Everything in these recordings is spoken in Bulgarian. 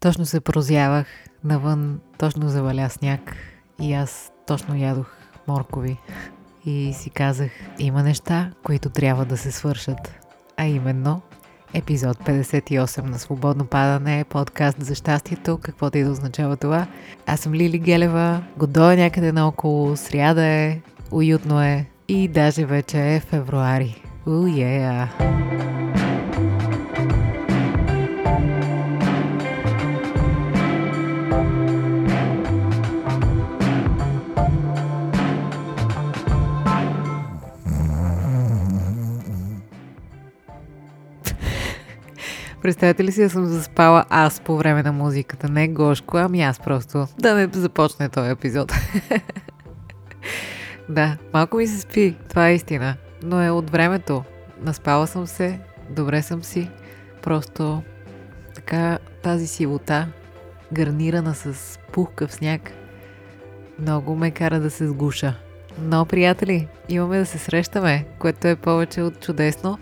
Точно се прозявах, навън точно заваля сняг и аз точно ядох моркови. И си казах, има неща, които трябва да се свършат. А именно, епизод 58 на Свободно падане, подкаст за щастието, каквото и да означава това. Аз съм Лили Гелева, годо е някъде наоколо, сряда е, уютно е и даже вече е февруари. Уея! yeah. Представете ли си да съм заспала аз по време на музиката? Не Гошко, ами аз просто. Да не започне този епизод. да, малко ми се спи, това е истина. Но е от времето. Наспала съм се, добре съм си. Просто така тази силота, гарнирана с пухкав сняг, много ме кара да се сгуша. Но, приятели, имаме да се срещаме, което е повече от чудесно.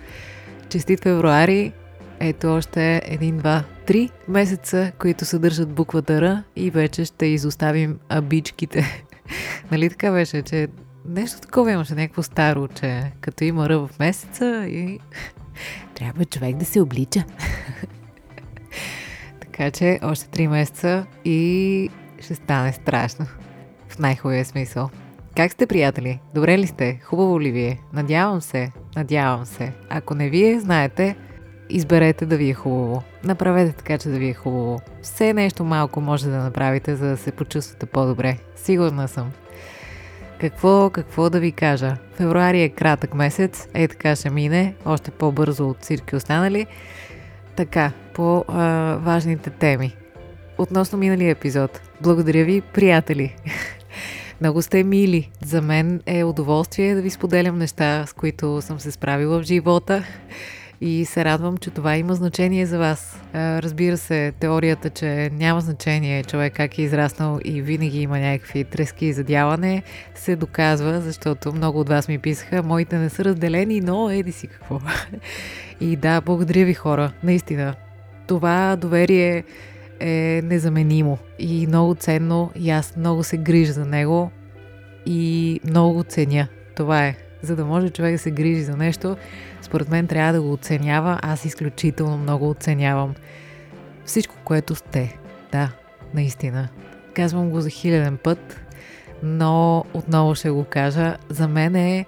Честит февруари, ето още един, два, три месеца, които съдържат буквата Р и вече ще изоставим абичките. нали така беше, че нещо такова имаше, някакво старо, че като има Р в месеца и трябва човек да се облича. така че още три месеца и ще стане страшно. В най-хубавия смисъл. Как сте, приятели? Добре ли сте? Хубаво ли ви е? Надявам се. Надявам се. Ако не вие, знаете, изберете да ви е хубаво. Направете така, че да ви е хубаво. Все нещо малко може да направите, за да се почувствате по-добре. Сигурна съм. Какво, какво да ви кажа? Февруари е кратък месец, е така ще мине, още по-бързо от всички останали. Така, по а, важните теми. Относно миналия епизод. Благодаря ви, приятели. Много сте мили. За мен е удоволствие да ви споделям неща, с които съм се справила в живота и се радвам, че това има значение за вас. Разбира се, теорията, че няма значение човек как е израснал и винаги има някакви трески и задяване, се доказва, защото много от вас ми писаха, моите не са разделени, но еди си какво. И да, благодаря ви хора, наистина. Това доверие е незаменимо и много ценно и аз много се грижа за него и много ценя. Това е. За да може човек да се грижи за нещо, според мен трябва да го оценява. Аз изключително много оценявам всичко, което сте. Да, наистина. Казвам го за хиляден път, но отново ще го кажа. За мен е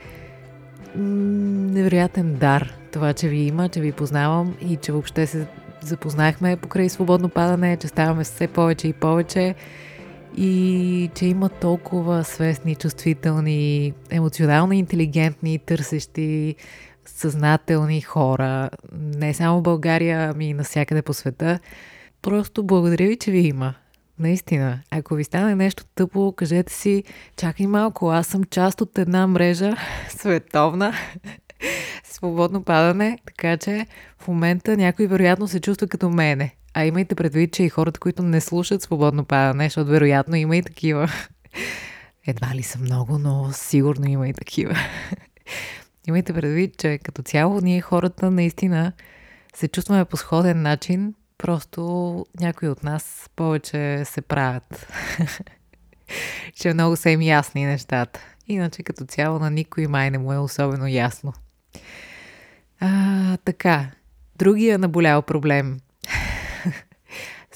невероятен дар това, че ви има, че ви познавам и че въобще се запознахме покрай свободно падане, че ставаме все повече и повече и че има толкова свестни, чувствителни, емоционално интелигентни, търсещи, съзнателни хора, не само в България, ами и навсякъде по света. Просто благодаря ви, че ви има. Наистина, ако ви стане нещо тъпо, кажете си, чакай малко, аз съм част от една мрежа световна, свободно падане, така че в момента някой вероятно се чувства като мене. А имайте предвид, че и хората, които не слушат свободно падане, защото вероятно има и такива. Едва ли са много, но сигурно има и такива. Имайте предвид, че като цяло ние хората наистина се чувстваме по сходен начин, просто някои от нас повече се правят. че много са им ясни нещата. Иначе като цяло на никой май не му е особено ясно. А, така, другия наболял проблем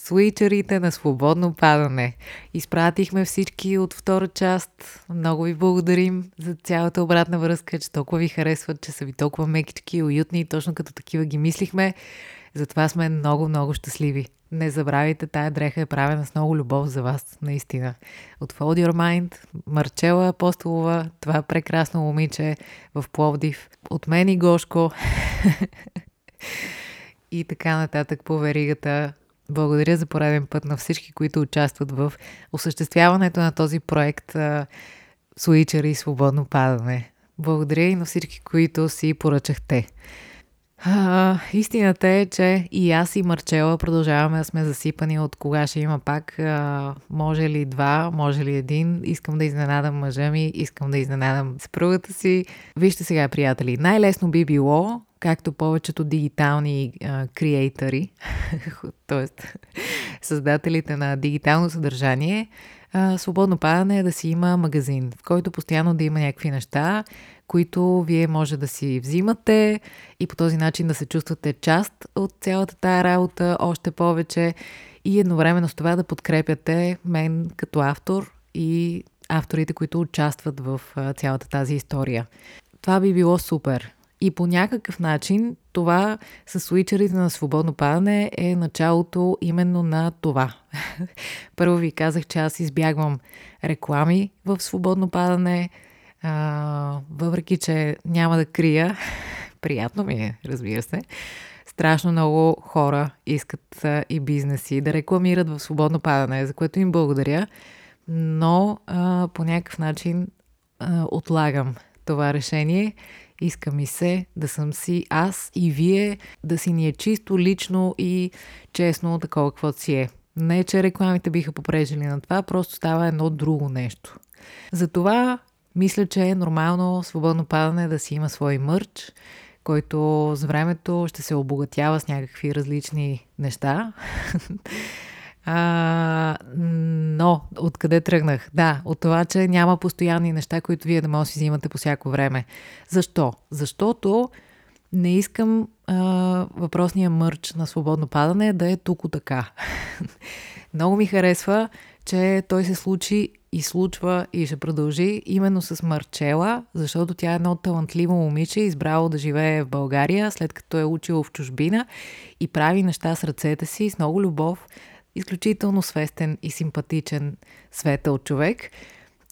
Суичерите на свободно падане. Изпратихме всички от втора част. Много ви благодарим за цялата обратна връзка, че толкова ви харесват, че са ви толкова мекички уютни и точно като такива ги мислихме. Затова сме много, много щастливи. Не забравяйте, тая дреха е правена с много любов за вас, наистина. От Fold Your Mind, Марчела Апостолова, това прекрасно момиче в Пловдив, от мен и Гошко и така нататък по веригата. Благодаря за пореден път на всички, които участват в осъществяването на този проект Суичър и свободно падане. Благодаря и на всички, които си поръчахте. А, истината е, че и аз и Марчела продължаваме да сме засипани от кога ще има пак. А, може ли два, може ли един. Искам да изненадам мъжа ми, искам да изненадам съпругата си. Вижте сега, приятели, най-лесно би било както повечето дигитални креатори, т.е. създателите на дигитално съдържание, а, свободно падане е да си има магазин, в който постоянно да има някакви неща, които вие може да си взимате и по този начин да се чувствате част от цялата тая работа още повече и едновременно с това да подкрепяте мен като автор и авторите, които участват в цялата тази история. Това би било супер. И по някакъв начин това с свичерите на свободно падане е началото именно на това. Първо ви казах, че аз избягвам реклами в свободно падане, а, въпреки че няма да крия. Приятно ми е, разбира се. Страшно много хора искат а, и бизнеси да рекламират в свободно падане, за което им благодаря, но а, по някакъв начин а, отлагам това решение иска ми се да съм си аз и вие, да си ни е чисто, лично и честно такова каквото си е. Не, че рекламите биха попрежили на това, просто става едно друго нещо. Затова мисля, че е нормално свободно падане да си има свой мърч, който с времето ще се обогатява с някакви различни неща. А, но, откъде тръгнах? Да, от това, че няма постоянни неща, които вие да може да си взимате по всяко време. Защо? Защото не искам а, въпросния мърч на свободно падане да е тук така. Много ми харесва, че той се случи и случва и ще продължи именно с Марчела, защото тя е едно талантливо момиче, избрало да живее в България, след като е учило в чужбина и прави неща с ръцете си, с много любов, изключително свестен и симпатичен светъл човек.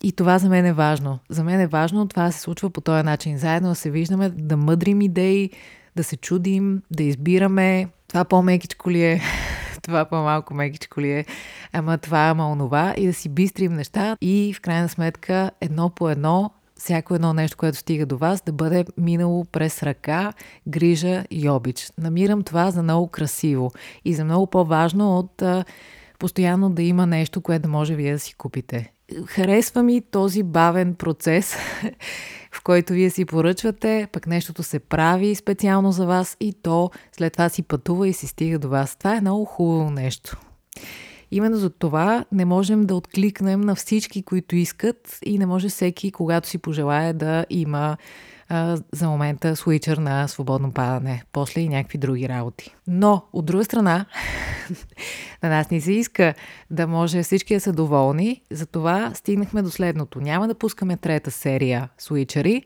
И това за мен е важно. За мен е важно това да се случва по този начин. Заедно да се виждаме, да мъдрим идеи, да се чудим, да избираме. Това по-мекичко ли е? това по-малко мекичко ли е? Ама това, ама онова. И да си бистрим неща. И в крайна сметка, едно по едно, всяко едно нещо, което стига до вас, да бъде минало през ръка, грижа и обич. Намирам това за много красиво и за много по-важно от а, постоянно да има нещо, което може вие да си купите. Харесва ми този бавен процес, в който вие си поръчвате, пък нещото се прави специално за вас и то след това си пътува и си стига до вас. Това е много хубаво нещо. Именно за това не можем да откликнем на всички, които искат и не може всеки, когато си пожелая да има а, за момента свичър на свободно падане, после и някакви други работи. Но, от друга страна, на нас ни се иска да може всички да са доволни, затова стигнахме до следното. Няма да пускаме трета серия свичъри,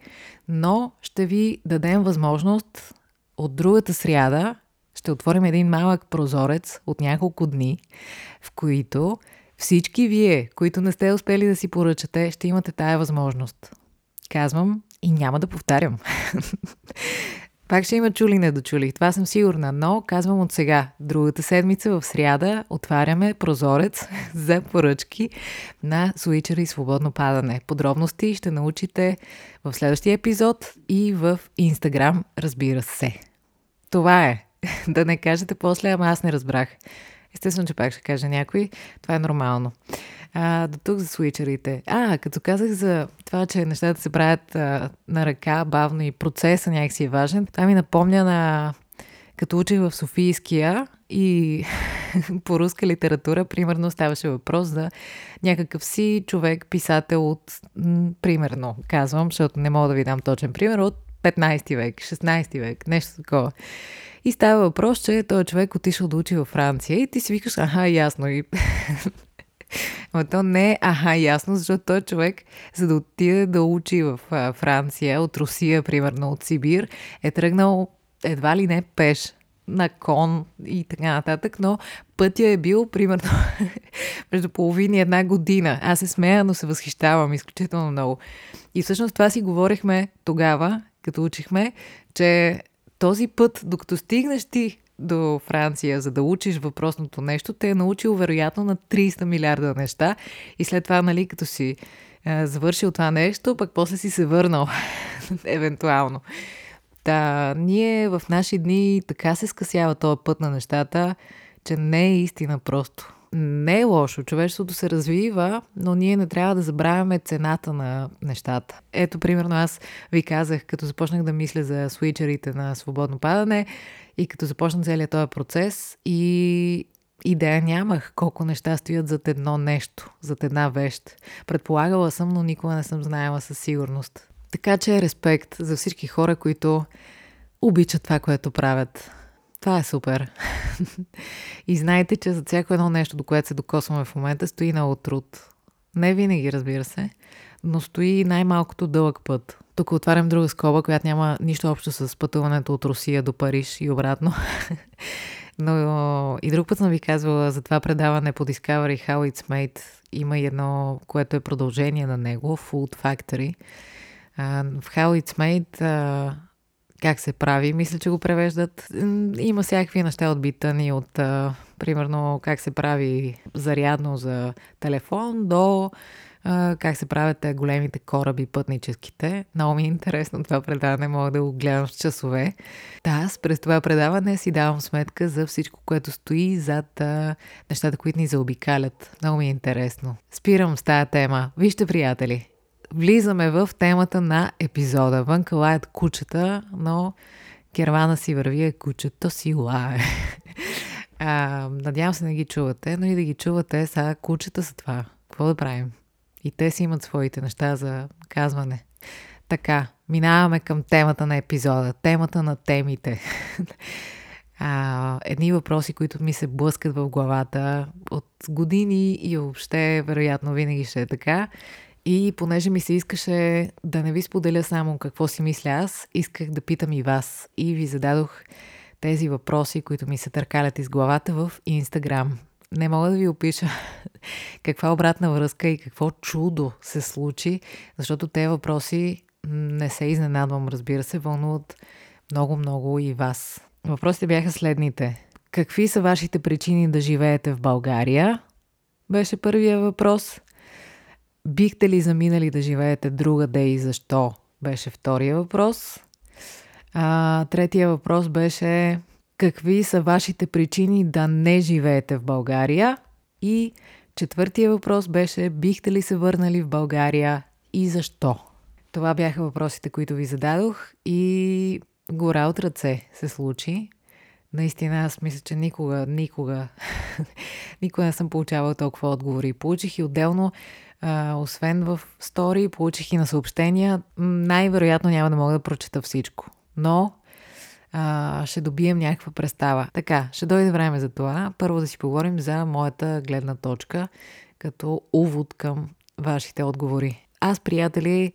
но ще ви дадем възможност от другата сряда ще отворим един малък прозорец от няколко дни, в които всички вие, които не сте успели да си поръчате, ще имате тая възможност. Казвам и няма да повтарям. Пак ще има чули недочули, това съм сигурна, но казвам от сега. Другата седмица в сряда отваряме прозорец за поръчки на Switcher и свободно падане. Подробности ще научите в следващия епизод и в Инстаграм, разбира се. Това е. да не кажете после, ама аз не разбрах. Естествено, че пак ще кажа някой. Това е нормално. А, до тук за свичерите. А, като казах за това, че нещата се правят а, на ръка, бавно и процесът някакси е важен, това ми напомня на като учих в Софийския и по руска литература, примерно, ставаше въпрос за някакъв си човек, писател от, примерно, казвам, защото не мога да ви дам точен пример, от 15 век, 16 век, нещо такова. И става въпрос, че този човек отишъл да учи във Франция и ти си викаш, аха, ясно. И... Но то не е аха, ясно, защото той човек, за да отиде да учи в Франция, от Русия, примерно, от Сибир, е тръгнал едва ли не пеш на кон и така нататък, но пътя е бил примерно между половина и една година. Аз се смея, но се възхищавам изключително много. И всъщност това си говорихме тогава, като учихме, че този път, докато стигнеш ти до Франция, за да учиш въпросното нещо, те е научил вероятно на 300 милиарда неща и след това, нали, като си е, завършил това нещо, пък после си се върнал, евентуално. Да, ние в наши дни така се скъсява този път на нещата, че не е истина просто. Не е лошо, човечеството се развива, но ние не трябва да забравяме цената на нещата. Ето, примерно, аз ви казах, като започнах да мисля за свичерите на свободно падане и като започна целият този процес и идея нямах колко неща стоят зад едно нещо, зад една вещ. Предполагала съм, но никога не съм знаела със сигурност. Така че респект за всички хора, които обичат това, което правят. Това е супер. и знаете, че за всяко едно нещо, до което се докосваме в момента, стои много труд. Не винаги, разбира се, но стои най-малкото дълъг път. Тук отварям друга скоба, която няма нищо общо с пътуването от Русия до Париж и обратно. Но и друг път съм ви казвала за това предаване по Discovery How It's Made. Има и едно, което е продължение на него, Food Factory. в How It's Made как се прави, мисля, че го превеждат. Има всякакви неща от битани, от примерно как се прави зарядно за телефон до как се правят големите кораби, пътническите. Много ми е интересно това предаване, мога да го гледам с часове. Да, аз през това предаване си давам сметка за всичко, което стои зад а, нещата, които ни заобикалят. Много ми е интересно. Спирам с тая тема. Вижте, приятели, влизаме в темата на епизода. Вънка лаят кучета, но кервана си върви, а кучето си лае. А, надявам се не ги чувате, но и да ги чувате, сега кучета са това. Какво да правим? И те си имат своите неща за казване. Така, минаваме към темата на епизода, темата на темите. а, едни въпроси, които ми се блъскат в главата от години и въобще, вероятно, винаги ще е така. И понеже ми се искаше да не ви споделя само какво си мисля аз, исках да питам и вас. И ви зададох тези въпроси, които ми се търкалят из главата в Инстаграм не мога да ви опиша каква обратна връзка и какво чудо се случи, защото те въпроси не се изненадвам, разбира се, вълнуват много-много и вас. Въпросите бяха следните. Какви са вашите причини да живеете в България? Беше първия въпрос. Бихте ли заминали да живеете другаде и защо? Беше втория въпрос. А, третия въпрос беше какви са вашите причини да не живеете в България? И четвъртия въпрос беше, бихте ли се върнали в България и защо? Това бяха въпросите, които ви зададох и гора от ръце се случи. Наистина, аз мисля, че никога, никога, никога не съм получавала толкова отговори. Получих и отделно, а, освен в стори, получих и на съобщения. Най-вероятно няма да мога да прочета всичко. Но а, ще добием някаква представа. Така, ще дойде време за това. Първо да си поговорим за моята гледна точка, като увод към вашите отговори. Аз, приятели,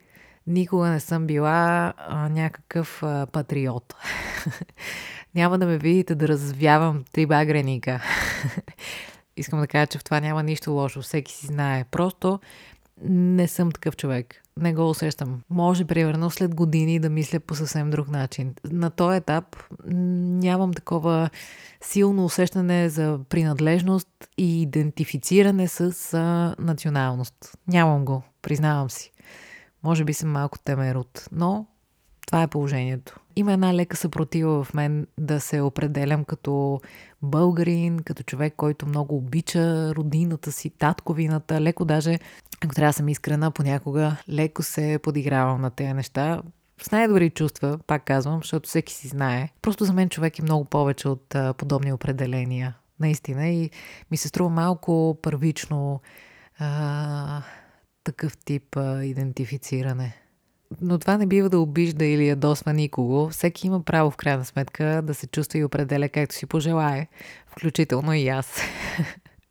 никога не съм била а, някакъв а, патриот. няма да ме видите да развявам три багреника. Искам да кажа, че в това няма нищо лошо. Всеки си знае. Просто не съм такъв човек. Не го усещам. Може, примерно, след години да мисля по съвсем друг начин. На този етап нямам такова силно усещане за принадлежност и идентифициране с а, националност. Нямам го, признавам си. Може би съм малко темерот, но това е положението. Има една лека съпротива в мен да се определям като българин, като човек, който много обича родината си, татковината. Леко даже, ако трябва да съм искрена, понякога леко се подигравам на тези неща. С най-добри чувства, пак казвам, защото всеки си знае. Просто за мен човек е много повече от подобни определения. Наистина. И ми се струва малко първично а, такъв тип а, идентифициране. Но това не бива да обижда или ядосва никого. Всеки има право в крайна сметка да се чувства и определя както си пожелае, включително и аз.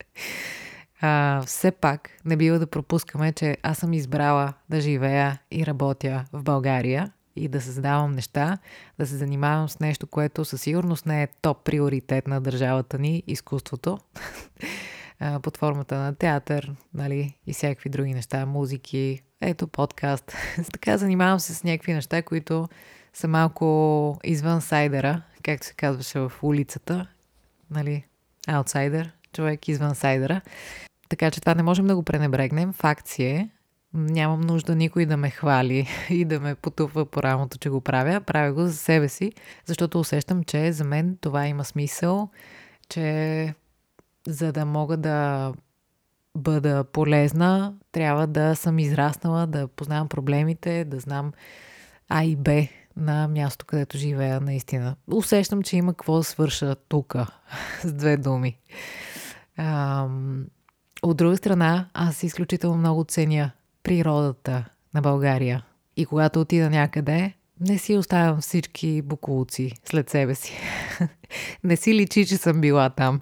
а, все пак не бива да пропускаме, че аз съм избрала да живея и работя в България и да създавам неща, да се занимавам с нещо, което със сигурност не е топ приоритет на държавата ни, изкуството, под формата на театър, нали, и всякакви други неща, музики, ето подкаст. така занимавам се с някакви неща, които са малко извън сайдера, както се казваше в улицата, нали, аутсайдер, човек извън сайдера. Така че това не можем да го пренебрегнем. Факт си е. Нямам нужда никой да ме хвали и да ме потупва по рамото, че го правя. Правя го за себе си, защото усещам, че за мен това има смисъл, че за да мога да бъда полезна, трябва да съм израснала, да познавам проблемите, да знам А и Б на място, където живея наистина. Усещам, че има какво да свърша тук, с две думи. Ам, от друга страна, аз изключително много ценя природата на България. И когато отида някъде, не си оставям всички буклуци след себе си. не си личи, че съм била там.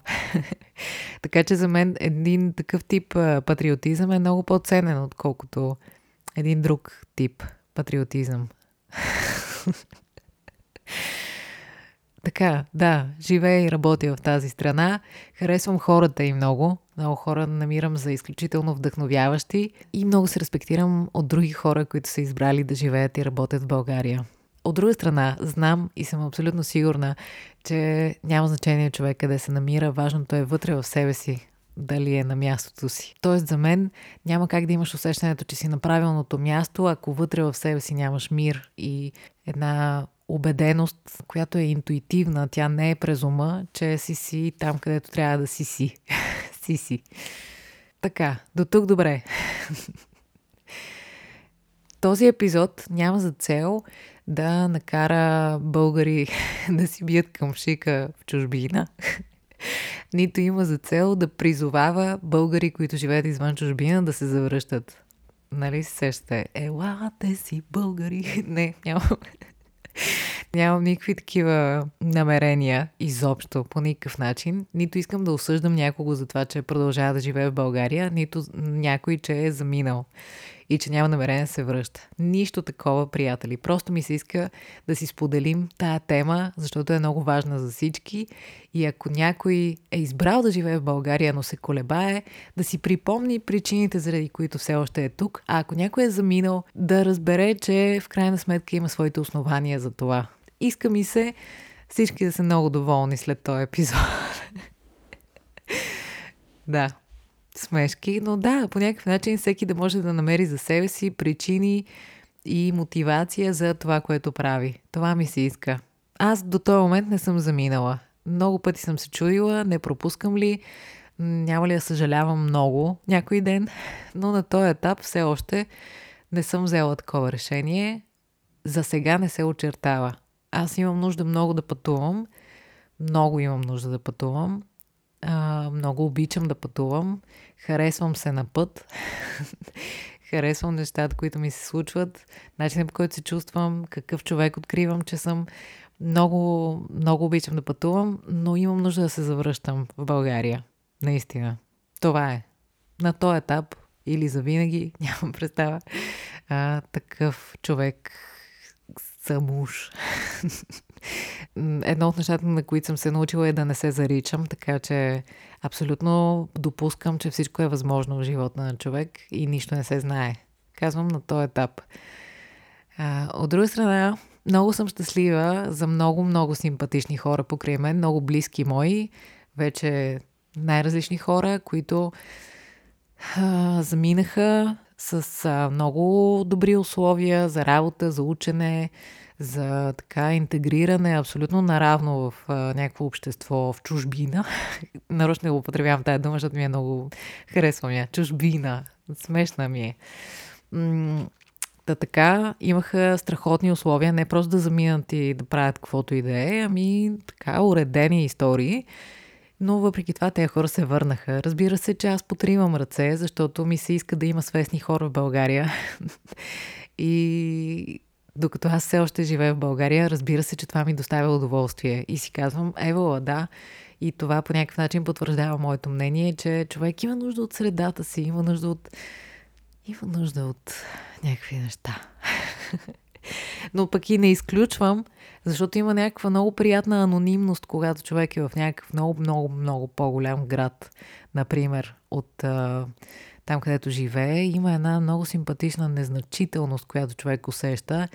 така че за мен един такъв тип патриотизъм е много по-ценен, отколкото един друг тип патриотизъм. така, да, живея и работя в тази страна. Харесвам хората и много. Много хора намирам за изключително вдъхновяващи и много се респектирам от други хора, които са избрали да живеят и работят в България. От друга страна, знам и съм абсолютно сигурна, че няма значение човек къде се намира, важното е вътре в себе си, дали е на мястото си. Тоест за мен няма как да имаш усещането, че си на правилното място, ако вътре в себе си нямаш мир и една убеденост, която е интуитивна, тя не е през ума, че си си там, където трябва да си си. си си. Така, до тук добре. Този епизод няма за цел да накара българи да си бият към шика в чужбина. Нито има за цел да призовава българи, които живеят извън чужбина, да се завръщат. Нали се сещате? Елате си българи. Не, нямам. Нямам никакви такива намерения изобщо по никакъв начин. Нито искам да осъждам някого за това, че продължава да живее в България, нито някой, че е заминал и че няма намерение да се връща. Нищо такова, приятели. Просто ми се иска да си споделим тая тема, защото е много важна за всички. И ако някой е избрал да живее в България, но се колебае, да си припомни причините, заради които все още е тук. А ако някой е заминал, да разбере, че в крайна сметка има своите основания за това. Иска ми се всички да са много доволни след този епизод. да, смешки, но да, по някакъв начин всеки да може да намери за себе си причини и мотивация за това, което прави. Това ми се иска. Аз до този момент не съм заминала. Много пъти съм се чудила, не пропускам ли, няма ли да съжалявам много някой ден, но на този етап все още не съм взела такова решение. За сега не се очертава. Аз имам нужда много да пътувам. Много имам нужда да пътувам. А, много обичам да пътувам. Харесвам се на път. Харесвам нещата, които ми се случват. Начинът по който се чувствам, какъв човек откривам, че съм. Много, много обичам да пътувам, но имам нужда да се завръщам в България. Наистина. Това е. На този етап или за винаги, нямам представа, а, такъв човек съм уж. Едно от нещата, на които съм се научила е да не се заричам, така че абсолютно допускам, че всичко е възможно в живота на човек и нищо не се знае. Казвам на този етап. А, от друга страна, много съм щастлива за много-много симпатични хора покрай мен, много близки мои, вече най-различни хора, които а, заминаха с а, много добри условия за работа, за учене, за така интегриране абсолютно наравно в а, някакво общество в чужбина. Нарочно го употребявам тази дума, защото ми е много харесва ми. Чужбина. Смешна ми е. Та така имаха страхотни условия, не просто да заминат и да правят каквото и да е, ами така уредени истории. Но въпреки това тези хора се върнаха. Разбира се, че аз потримам ръце, защото ми се иска да има свестни хора в България. и докато аз все още живея в България, разбира се, че това ми доставя удоволствие. И си казвам, ево, да. И това по някакъв начин потвърждава моето мнение, че човек има нужда от средата си, има нужда от... Има нужда от някакви неща. Но пък и не изключвам, защото има някаква много приятна анонимност, когато човек е в някакъв много, много, много по-голям град, например, от там, където живее. Има една много симпатична незначителност, която човек усеща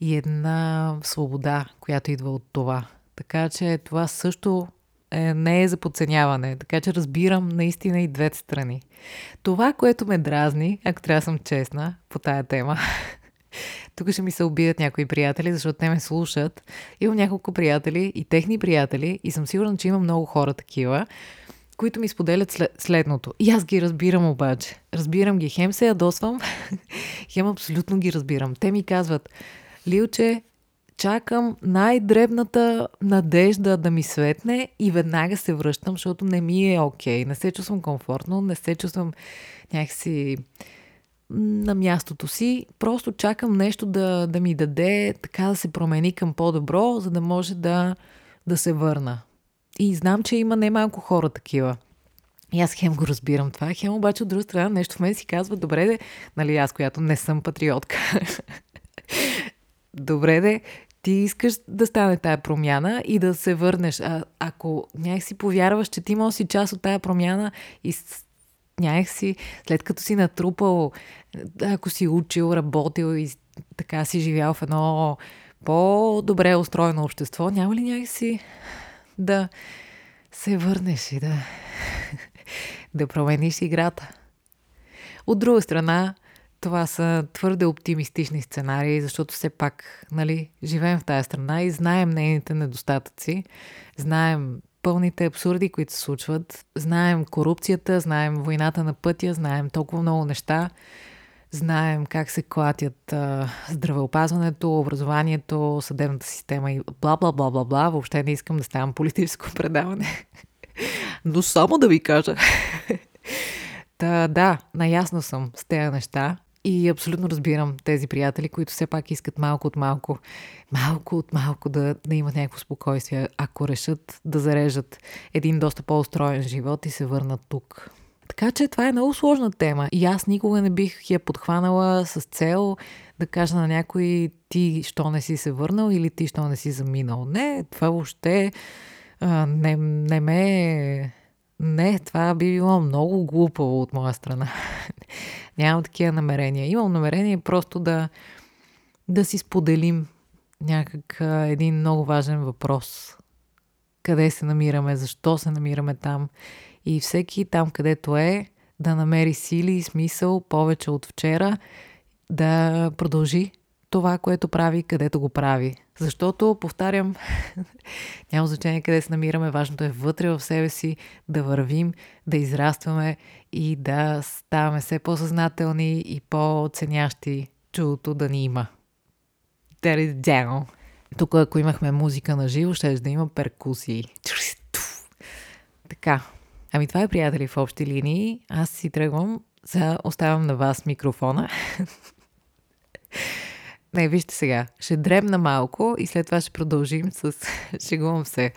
и една свобода, която идва от това. Така че това също е, не е за подценяване. Така че разбирам наистина и двете страни. Това, което ме дразни, ако трябва да съм честна по тая тема, тук ще ми се убият някои приятели, защото те ме слушат. Имам няколко приятели и техни приятели и съм сигурна, че има много хора такива, които ми споделят след, следното. И аз ги разбирам обаче. Разбирам ги. Хем се ядосвам, хем абсолютно ги разбирам. Те ми казват, Лилче, чакам най-дребната надежда да ми светне и веднага се връщам, защото не ми е окей. Okay. Не се чувствам комфортно, не се чувствам някакси на мястото си. Просто чакам нещо да, да ми даде, така да се промени към по-добро, за да може да, да се върна. И знам, че има немалко хора такива. И аз хем го разбирам това, хем обаче от друга страна нещо в мен си казва, добре де, нали аз, която не съм патриотка. добре де, ти искаш да стане тая промяна и да се върнеш. А, ако някак си повярваш, че ти можеш си част от тая промяна и някак си, след като си натрупал, ако си учил, работил и така си живял в едно по-добре устроено общество, няма ли някак си да се върнеш и да, да промениш играта? От друга страна, това са твърде оптимистични сценарии, защото все пак, нали, живеем в тази страна и знаем нейните недостатъци, знаем пълните абсурди, които се случват, знаем корупцията, знаем войната на пътя, знаем толкова много неща, знаем как се клатят а, здравеопазването, образованието, съдебната система и бла бла бла бла бла. Въобще не искам да ставам политическо предаване. Но само да ви кажа. Та, да, наясно съм с тези неща и абсолютно разбирам тези приятели, които все пак искат малко от малко, малко от малко да, да имат някакво спокойствие, ако решат да зарежат един доста по-устроен живот и се върнат тук. Така че това е много сложна тема и аз никога не бих я подхванала с цел да кажа на някой ти, що не си се върнал или ти, що не си заминал. Не, това въобще а, не, не ме... Не, това би било много глупаво от моя страна. Нямам такива намерения. Имам намерение просто да, да си споделим някак един много важен въпрос. Къде се намираме, защо се намираме там и всеки там, където е, да намери сили и смисъл повече от вчера, да продължи това, което прави, където го прави. Защото, повтарям, няма значение къде се намираме, важното е вътре в себе си да вървим, да израстваме и да ставаме все по-съзнателни и по-оценящи чудото да ни има. Тук, ако имахме музика на живо, ще да има перкусии. Така. Ами това е, приятели, в общи линии. Аз си тръгвам. За оставям на вас микрофона. Не, вижте сега. Ще дребна малко и след това ще продължим с... Шегувам се.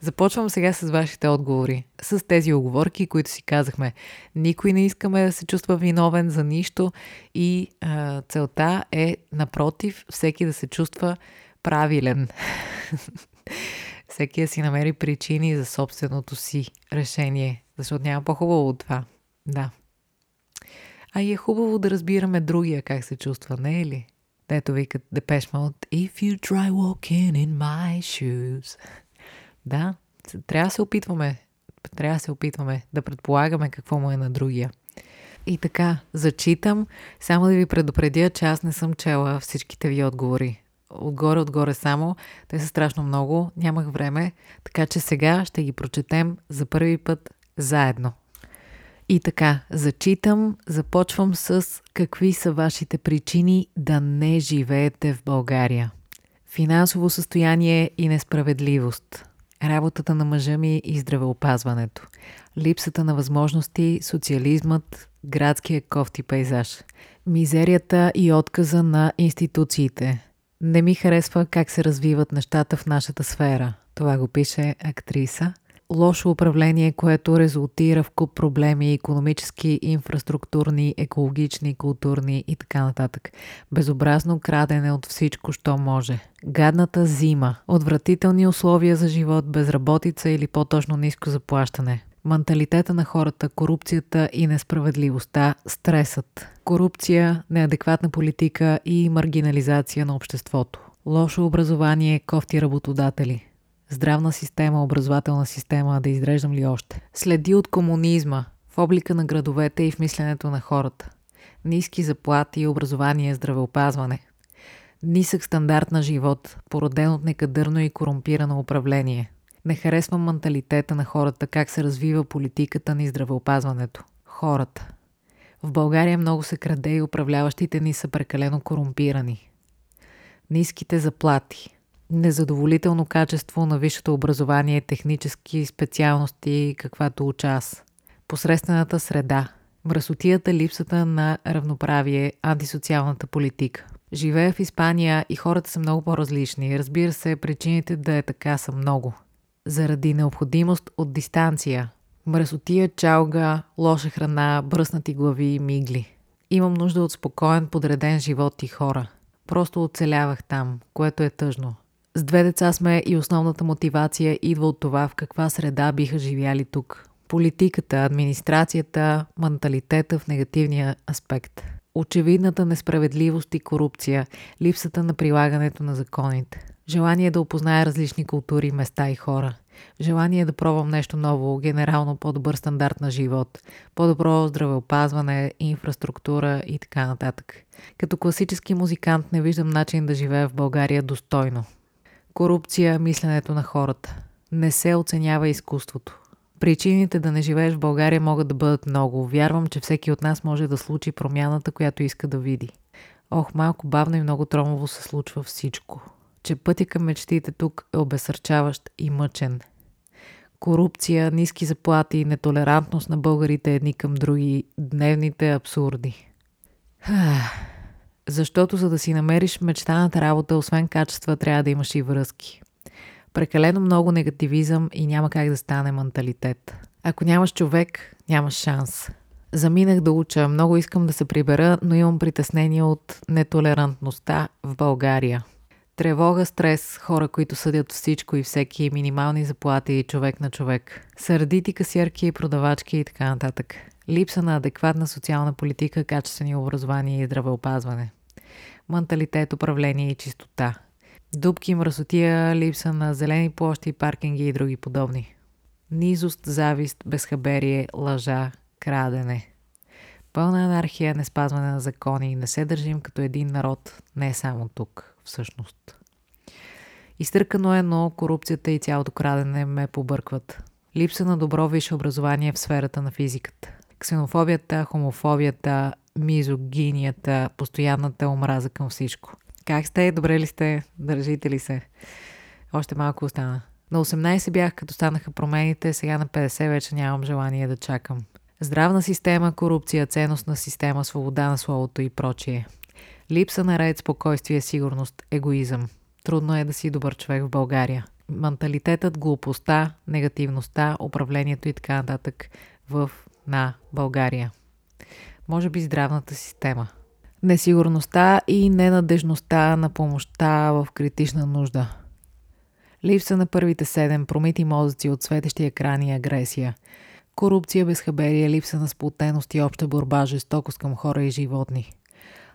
Започвам сега с вашите отговори. С тези оговорки, които си казахме. Никой не искаме да се чувства виновен за нищо и а, целта е, напротив, всеки да се чувства правилен. всеки да си намери причини за собственото си решение, защото няма по-хубаво от това. Да. А и е хубаво да разбираме другия как се чувства, не е ли? Дето викат Depeche Mode If you try walking in my shoes. Да, трябва да се опитваме. Трябва да се опитваме да предполагаме какво му е на другия. И така, зачитам, само да ви предупредя, че аз не съм чела всичките ви отговори. Отгоре, отгоре само. Те са страшно много, нямах време, така че сега ще ги прочетем за първи път заедно. И така, зачитам, започвам с какви са вашите причини да не живеете в България. Финансово състояние и несправедливост. Работата на мъжа ми и здравеопазването. Липсата на възможности, социализмът, градския кофти пейзаж. Мизерията и отказа на институциите. Не ми харесва как се развиват нещата в нашата сфера. Това го пише актриса лошо управление, което резултира в куп проблеми, економически, инфраструктурни, екологични, културни и така нататък. Безобразно крадене от всичко, що може. Гадната зима, отвратителни условия за живот, безработица или по-точно ниско заплащане. Менталитета на хората, корупцията и несправедливостта, стресът. Корупция, неадекватна политика и маргинализация на обществото. Лошо образование, кофти работодатели – здравна система, образователна система, да изреждам ли още. Следи от комунизма, в облика на градовете и в мисленето на хората. Ниски заплати, образование, здравеопазване. Нисък стандарт на живот, породен от некадърно и корумпирано управление. Не харесвам менталитета на хората, как се развива политиката ни здравеопазването. Хората. В България много се краде и управляващите ни са прекалено корумпирани. Ниските заплати. Незадоволително качество на висшето образование, технически специалности, каквато уча аз. Посредствената среда. Мръсотията, липсата на равноправие, антисоциалната политика. Живея в Испания и хората са много по-различни. Разбира се, причините да е така са много. Заради необходимост от дистанция, мръсотия, чалга, лоша храна, бръснати глави и мигли. Имам нужда от спокоен, подреден живот и хора. Просто оцелявах там, което е тъжно. С две деца сме и основната мотивация идва от това в каква среда биха живяли тук. Политиката, администрацията, менталитета в негативния аспект. Очевидната несправедливост и корупция, липсата на прилагането на законите. Желание да опозная различни култури, места и хора. Желание да пробвам нещо ново, генерално по-добър стандарт на живот, по-добро здравеопазване, инфраструктура и така нататък. Като класически музикант не виждам начин да живея в България достойно. Корупция, мисленето на хората. Не се оценява изкуството. Причините да не живееш в България могат да бъдат много. Вярвам, че всеки от нас може да случи промяната, която иска да види. Ох, малко бавно и много тромово се случва всичко. Че пътя към мечтите тук е обесърчаващ и мъчен. Корупция, ниски заплати нетолерантност на българите едни към други, дневните абсурди. Защото за да си намериш мечтаната работа, освен качества, трябва да имаш и връзки. Прекалено много негативизъм и няма как да стане менталитет. Ако нямаш човек, нямаш шанс. Заминах да уча, много искам да се прибера, но имам притеснение от нетолерантността в България. Тревога, стрес, хора, които съдят всичко и всеки, минимални заплати и човек на човек. Сърдити касиерки, продавачки и така нататък. Липса на адекватна социална политика, качествени образование и здравеопазване. Менталитет, управление и чистота. Дубки, мръсотия, липса на зелени площи, паркинги и други подобни. Низост, завист, безхаберие, лъжа, крадене. Пълна анархия, не спазване на закони, не се държим като един народ, не само тук, всъщност. Изтъркано е, но корупцията и цялото крадене ме побъркват. Липса на добро висше образование в сферата на физиката. Ксенофобията, хомофобията, мизогинията, постоянната омраза към всичко. Как сте? Добре ли сте? Държите ли се? Още малко остана. На 18 бях, като станаха промените, сега на 50 вече нямам желание да чакам. Здравна система, корупция, ценностна система, свобода на словото и прочие. Липса на ред, спокойствие, сигурност, егоизъм. Трудно е да си добър човек в България. Менталитетът, глупостта, негативността, управлението и така нататък в на България. Може би здравната система – несигурността и ненадежността на помощта в критична нужда. Липса на първите седем, промити мозъци от светещи екрани и агресия. Корупция, безхаберие, липса на сплотеност и обща борба, жестокост към хора и животни.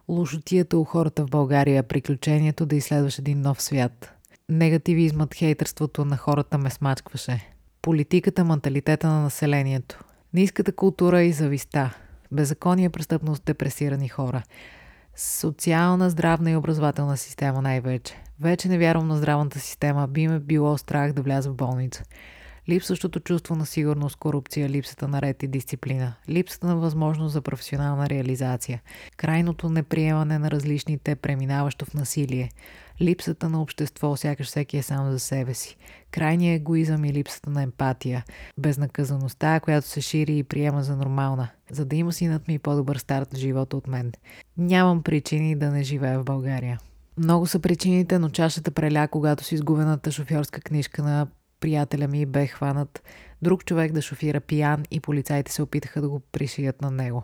Лошотията у хората в България, приключението да изследваш един нов свят. Негативизмът, хейтърството на хората ме смачкваше. Политиката, менталитета на населението. Ниската култура и зависта. Беззаконие, престъпност, депресирани хора социална, здравна и образователна система най-вече. Вече не вярвам на здравната система, би ме било страх да вляза в болница. Липсващото чувство на сигурност, корупция, липсата на ред и дисциплина, липсата на възможност за професионална реализация, крайното неприемане на различните, преминаващо в насилие, липсата на общество, сякаш всеки е сам за себе си, крайният егоизъм и липсата на емпатия, безнаказаността, която се шири и приема за нормална, за да има синът ми по-добър старт в живота от мен. Нямам причини да не живея в България. Много са причините, но чашата преля, когато с изгубената шофьорска книжка на приятеля ми бе хванат друг човек да шофира пиян и полицайите се опитаха да го пришият на него.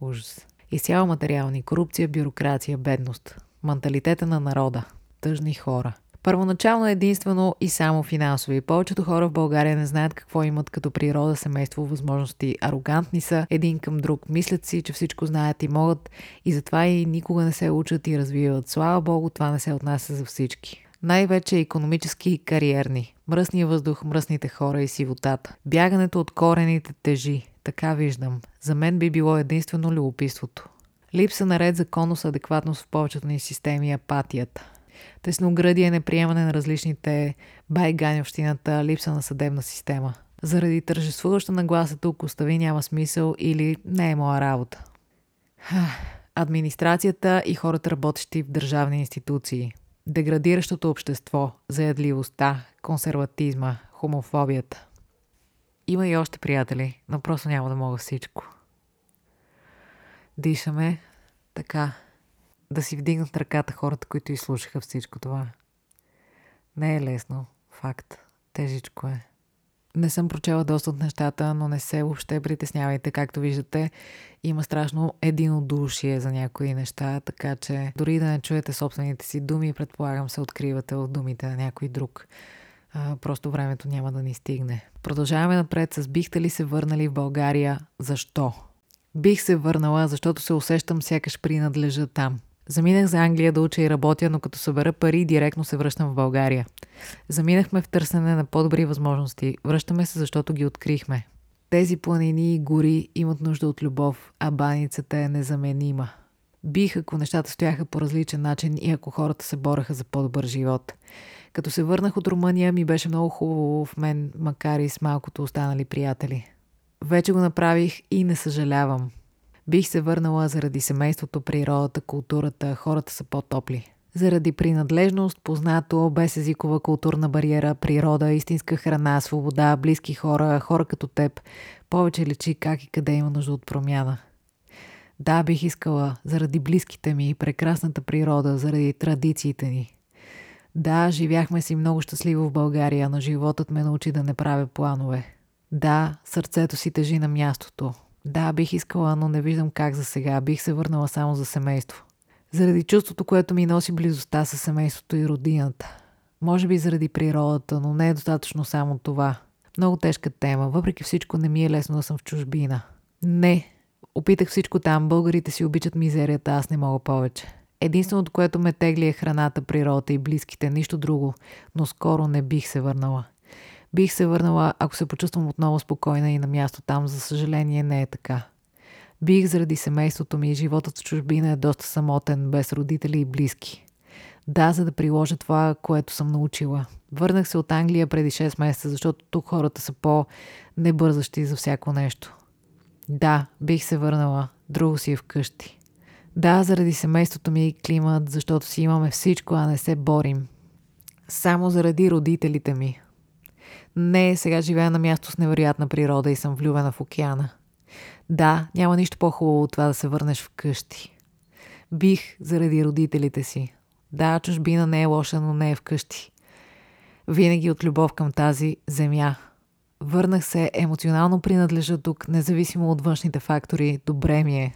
Ужас. Изцяло материални, корупция, бюрокрация, бедност, менталитета на народа, тъжни хора. Първоначално единствено и само финансови. Повечето хора в България не знаят какво имат като природа, семейство, възможности. Арогантни са един към друг. Мислят си, че всичко знаят и могат и затова и никога не се учат и развиват. Слава Богу, това не се отнася за всички. Най-вече економически и кариерни. Мръсния въздух, мръсните хора и сивотата. Бягането от корените тежи. Така виждам. За мен би било единствено любопитството. Липса на ред, законност, адекватност в повечето ни системи и апатията. Тесноградие, неприемане на различните байгани общината, липса на съдебна система. Заради тържествуваща нагласа тук остави няма смисъл или не е моя работа. Администрацията и хората работещи в държавни институции. Деградиращото общество, заядливостта, консерватизма, хомофобията. Има и още приятели, но просто няма да мога всичко. Дишаме така. Да си вдигнат ръката хората, които изслушаха всичко това. Не е лесно. Факт. Тежичко е. Не съм прочела доста от нещата, но не се въобще притеснявайте. Както виждате, има страшно единодушие за някои неща, така че дори да не чуете собствените си думи, предполагам се откривате от думите на някой друг. А, просто времето няма да ни стигне. Продължаваме напред с бихте ли се върнали в България? Защо? Бих се върнала, защото се усещам сякаш принадлежа там. Заминах за Англия да уча и работя, но като събера пари, директно се връщам в България. Заминахме в търсене на по-добри възможности. Връщаме се, защото ги открихме. Тези планини и гори имат нужда от любов, а баницата е незаменима. Бих, ако нещата стояха по различен начин и ако хората се бореха за по-добър живот. Като се върнах от Румъния, ми беше много хубаво в мен, макар и с малкото останали приятели. Вече го направих и не съжалявам. Бих се върнала заради семейството, природата, културата, хората са по-топли. Заради принадлежност, познато, без езикова културна бариера, природа, истинска храна, свобода, близки хора, хора като теб, повече лечи как и къде има нужда от промяна. Да, бих искала, заради близките ми, прекрасната природа, заради традициите ни. Да, живяхме си много щастливо в България, но животът ме научи да не правя планове. Да, сърцето си тежи на мястото. Да, бих искала, но не виждам как за сега. Бих се върнала само за семейство. Заради чувството, което ми носи близостта с семейството и родината. Може би заради природата, но не е достатъчно само това. Много тежка тема. Въпреки всичко не ми е лесно да съм в чужбина. Не. Опитах всичко там. Българите си обичат мизерията, аз не мога повече. Единственото, което ме тегли е храната, природата и близките, нищо друго. Но скоро не бих се върнала. Бих се върнала, ако се почувствам отново спокойна и на място там. За съжаление не е така. Бих заради семейството ми и животът в чужбина е доста самотен, без родители и близки. Да, за да приложа това, което съм научила. Върнах се от Англия преди 6 месеца, защото тук хората са по-небързащи за всяко нещо. Да, бих се върнала. Друго си е вкъщи. Да, заради семейството ми и климат, защото си имаме всичко, а не се борим. Само заради родителите ми. Не, сега живея на място с невероятна природа и съм влюбена в океана. Да, няма нищо по-хубаво от това да се върнеш вкъщи. Бих заради родителите си. Да, чужбина не е лоша, но не е вкъщи. Винаги от любов към тази земя. Върнах се, емоционално принадлежа тук, независимо от външните фактори. Добре ми е.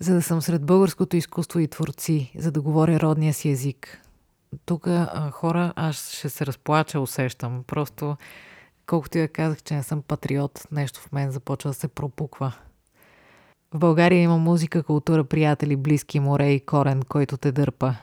За да съм сред българското изкуство и творци, за да говоря родния си език. Тук хора, аз ще се разплача, усещам. Просто колкото я казах, че не съм патриот, нещо в мен започва да се пропуква. В България има музика, култура, приятели, близки, море и корен, който те дърпа.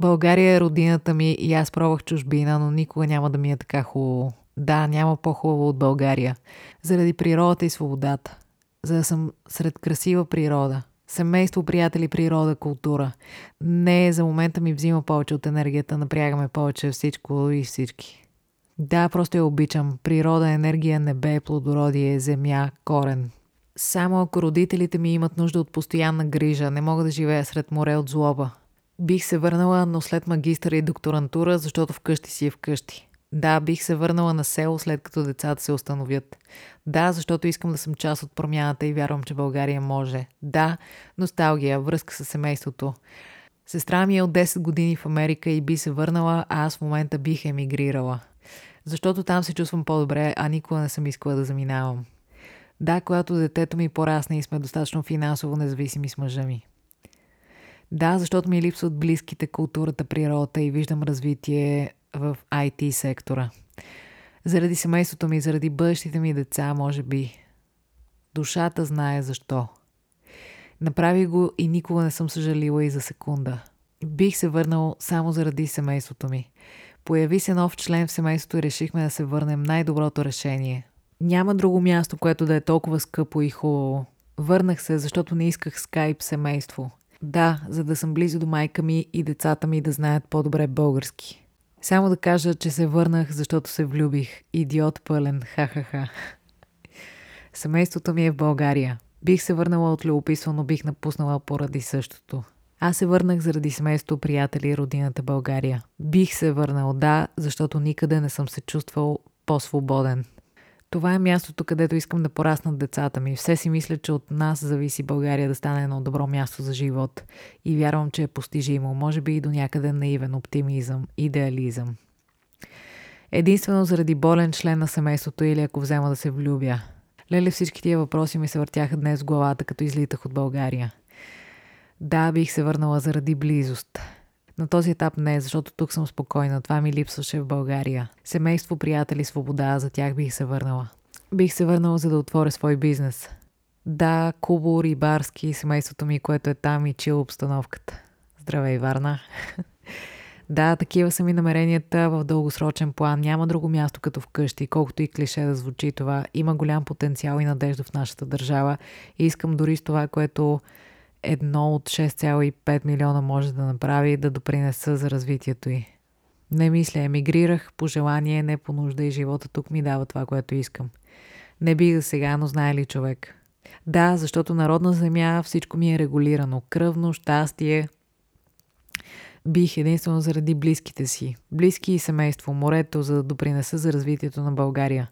България е родината ми и аз пробвах чужбина, но никога няма да ми е така хубаво. Да, няма по-хубаво от България. Заради природата и свободата. За да съм сред красива природа. Семейство, приятели, природа, култура. Не, за момента ми взима повече от енергията, напрягаме повече всичко и всички. Да, просто я обичам. Природа, енергия, небе, плодородие, земя, корен. Само ако родителите ми имат нужда от постоянна грижа, не мога да живея сред море от злоба. Бих се върнала, но след магистър и докторантура, защото вкъщи си е вкъщи. Да, бих се върнала на село след като децата се установят. Да, защото искам да съм част от промяната и вярвам, че България може. Да, носталгия, връзка с семейството. Сестра ми е от 10 години в Америка и би се върнала, а аз в момента бих емигрирала защото там се чувствам по-добре, а никога не съм искала да заминавам. Да, когато детето ми порасне и сме достатъчно финансово независими с мъжа ми. Да, защото ми липсват близките културата, природата и виждам развитие в IT сектора. Заради семейството ми, заради бъдещите ми деца, може би. Душата знае защо. Направи го и никога не съм съжалила и за секунда. Бих се върнал само заради семейството ми. Появи се нов член в семейството и решихме да се върнем най-доброто решение. Няма друго място, което да е толкова скъпо и хубаво. Върнах се, защото не исках скайп семейство. Да, за да съм близо до майка ми и децата ми да знаят по-добре български. Само да кажа, че се върнах, защото се влюбих. Идиот пълен. Ха-ха-ха. Семейството ми е в България. Бих се върнала от любопитство, но бих напуснала поради същото. Аз се върнах заради семейство, приятели и родината България. Бих се върнал, да, защото никъде не съм се чувствал по-свободен. Това е мястото, където искам да пораснат децата ми. Все си мисля, че от нас зависи България да стане едно добро място за живот. И вярвам, че е постижимо. Може би и до някъде наивен оптимизъм, идеализъм. Единствено заради болен член на семейството или ако взема да се влюбя. Леле всички тия въпроси ми се въртяха днес в главата, като излитах от България. Да, бих се върнала заради близост. На този етап не, защото тук съм спокойна. Това ми липсваше в България. Семейство, приятели, свобода, за тях бих се върнала. Бих се върнала, за да отворя свой бизнес. Да, Кубо, Рибарски, семейството ми, което е там и чил обстановката. Здравей, Варна! да, такива са ми намеренията в дългосрочен план. Няма друго място като вкъщи, колкото и клише да звучи това. Има голям потенциал и надежда в нашата държава и искам дори с това, което едно от 6,5 милиона може да направи да допринеса за развитието й. Не мисля, емигрирах по желание, не по нужда и живота тук ми дава това, което искам. Не бих за сега, но знае ли човек? Да, защото народна земя всичко ми е регулирано. Кръвно, щастие. Бих единствено заради близките си. Близки и семейство, морето, за да допринеса за развитието на България.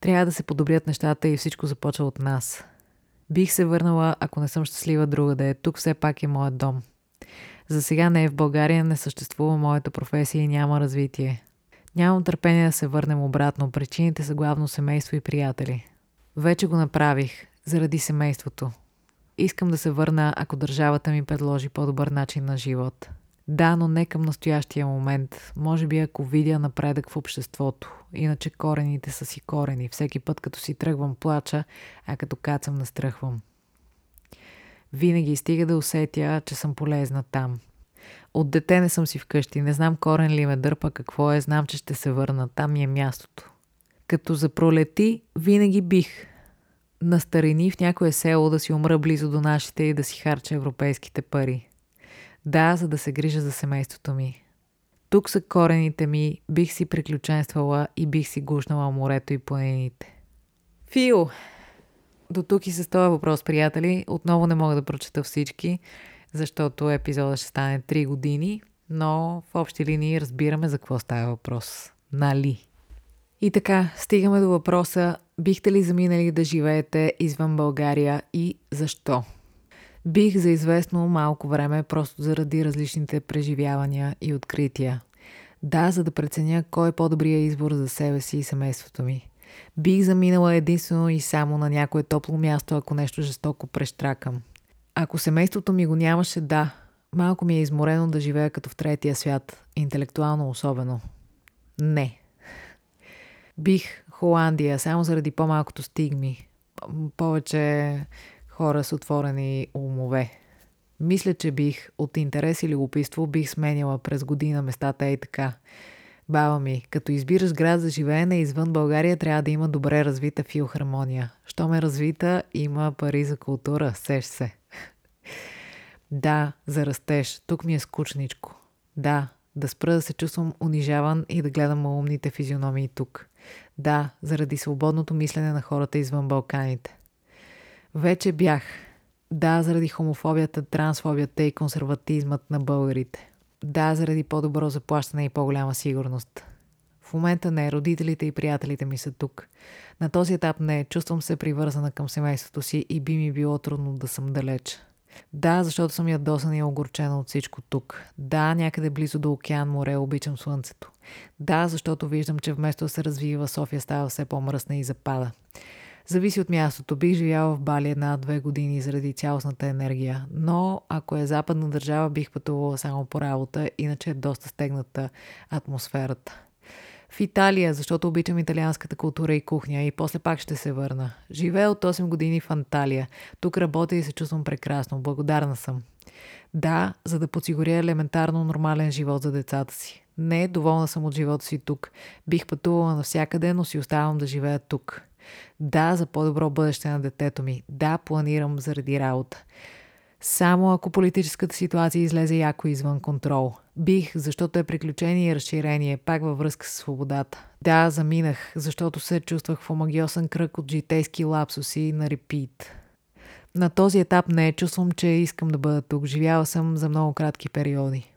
Трябва да се подобрят нещата и всичко започва от нас. Бих се върнала, ако не съм щастлива друга да е. Тук все пак е моят дом. За сега не е в България, не съществува моята професия и няма развитие. Нямам търпение да се върнем обратно. Причините са главно семейство и приятели. Вече го направих, заради семейството. Искам да се върна, ако държавата ми предложи по-добър начин на живот. Да, но не към настоящия момент. Може би ако видя напредък в обществото. Иначе корените са си корени. Всеки път като си тръгвам плача, а като кацам настръхвам. Винаги стига да усетя, че съм полезна там. От дете не съм си вкъщи. Не знам корен ли ме дърпа какво е. Знам, че ще се върна. Там ми е мястото. Като запролети, винаги бих. На старини в някое село да си умра близо до нашите и да си харча европейските пари. Да, за да се грижа за семейството ми. Тук са корените ми, бих си приключенствала и бих си гушнала морето и планините. Фил! До тук и с този въпрос, приятели. Отново не мога да прочета всички, защото епизода ще стане 3 години, но в общи линии разбираме за какво става въпрос. Нали? И така, стигаме до въпроса, бихте ли заминали да живеете извън България и защо? Бих за известно малко време, просто заради различните преживявания и открития. Да, за да преценя кой е по-добрия избор за себе си и семейството ми. Бих заминала единствено и само на някое топло място, ако нещо жестоко прещракам. Ако семейството ми го нямаше, да, малко ми е изморено да живея като в третия свят, интелектуално особено. Не. Бих Холандия, само заради по-малкото стигми. Повече хора с отворени умове. Мисля, че бих от интерес или любопитство бих сменяла през година местата и така. Баба ми, като избираш град за живеене извън България, трябва да има добре развита филхармония. Що ме развита, има пари за култура, сеш се. да, за растеж. Тук ми е скучничко. Да, да спра да се чувствам унижаван и да гледам умните физиономии тук. Да, заради свободното мислене на хората извън Балканите. Вече бях. Да, заради хомофобията, трансфобията и консерватизмът на българите. Да, заради по-добро заплащане и по-голяма сигурност. В момента не, родителите и приятелите ми са тук. На този етап не, чувствам се привързана към семейството си и би ми било трудно да съм далеч. Да, защото съм ядосана и огорчена от всичко тук. Да, някъде близо до океан, море, обичам слънцето. Да, защото виждам, че вместо да се развива, София става все по-мръсна и запада. Зависи от мястото. Бих живяла в Бали една-две години заради цялостната енергия. Но ако е западна държава, бих пътувала само по работа, иначе е доста стегната атмосферата. В Италия, защото обичам италианската култура и кухня и после пак ще се върна. Живея от 8 години в Анталия. Тук работя и се чувствам прекрасно. Благодарна съм. Да, за да подсигуря елементарно нормален живот за децата си. Не, доволна съм от живота си тук. Бих пътувала навсякъде, но си оставам да живея тук. Да, за по-добро бъдеще на детето ми. Да, планирам заради работа. Само ако политическата ситуация излезе яко извън контрол. Бих, защото е приключение и разширение, пак във връзка с свободата. Да, заминах, защото се чувствах в омагиосен кръг от житейски лапсуси на репит. На този етап не чувствам, че искам да бъда тук. Живяла съм за много кратки периоди.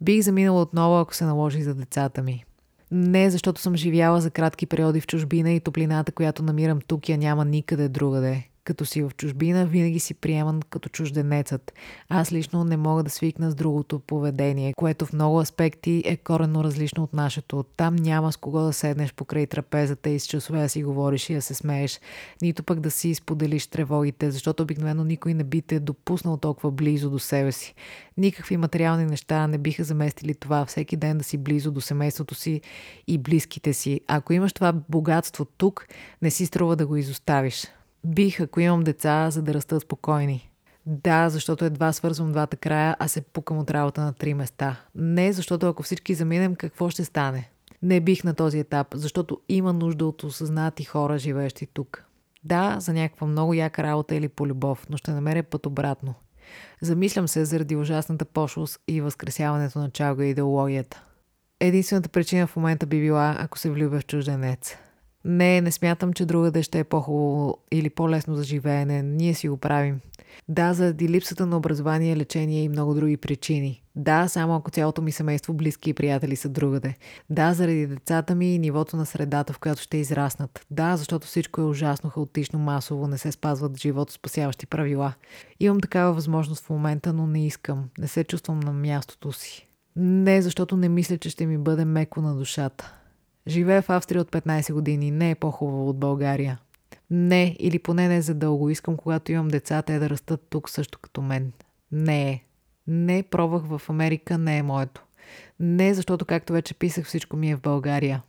Бих заминала отново, ако се наложи за децата ми. Не защото съм живяла за кратки периоди в чужбина и топлината, която намирам тук, я няма никъде другаде като си в чужбина, винаги си приеман като чужденецът. Аз лично не мога да свикна с другото поведение, което в много аспекти е коренно различно от нашето. Там няма с кого да седнеш покрай трапезата и с часове да си говориш и да се смееш, нито пък да си споделиш тревогите, защото обикновено никой не би те допуснал толкова близо до себе си. Никакви материални неща не биха заместили това всеки ден да си близо до семейството си и близките си. Ако имаш това богатство тук, не си струва да го изоставиш. Бих, ако имам деца, за да растат спокойни. Да, защото едва свързвам двата края, а се пукам от работа на три места. Не, защото ако всички заминем, какво ще стане? Не бих на този етап, защото има нужда от осъзнати хора, живеещи тук. Да, за някаква много яка работа или по любов, но ще намеря път обратно. Замислям се заради ужасната пошлост и възкресяването на чалга идеологията. Единствената причина в момента би била, ако се влюбя в чужденец. Не, не смятам, че другаде ще е по-хубаво или по-лесно за живеене. Ние си го правим. Да, заради липсата на образование, лечение и много други причини. Да, само ако цялото ми семейство, близки и приятели са другаде. Да, заради децата ми и нивото на средата, в която ще израснат. Да, защото всичко е ужасно, хаотично, масово, не се спазват живото спасяващи правила. Имам такава възможност в момента, но не искам. Не се чувствам на мястото си. Не, защото не мисля, че ще ми бъде меко на душата. Живея в Австрия от 15 години. Не е по-хубаво от България. Не, или поне не за дълго. Искам, когато имам деца, те да растат тук също като мен. Не е. Не, пробвах в Америка, не е моето. Не, защото, както вече писах, всичко ми е в България.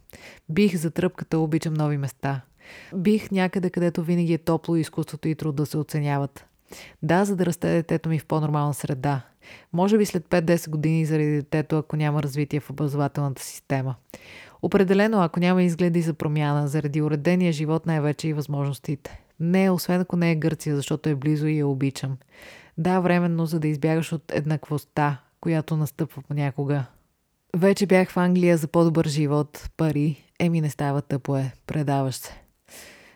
Бих за тръпката, обичам нови места. Бих някъде, където винаги е топло и изкуството и труд да се оценяват. Да, за да расте детето ми в по-нормална среда. Може би след 5-10 години заради детето, ако няма развитие в образователната система. Определено, ако няма изгледи за промяна, заради уредения живот най-вече и възможностите. Не, освен ако не е Гърция, защото е близо и я обичам. Да, временно, за да избягаш от еднаквостта, която настъпва понякога. Вече бях в Англия за по-добър живот, пари. Еми не става тъпо е, предаваш се.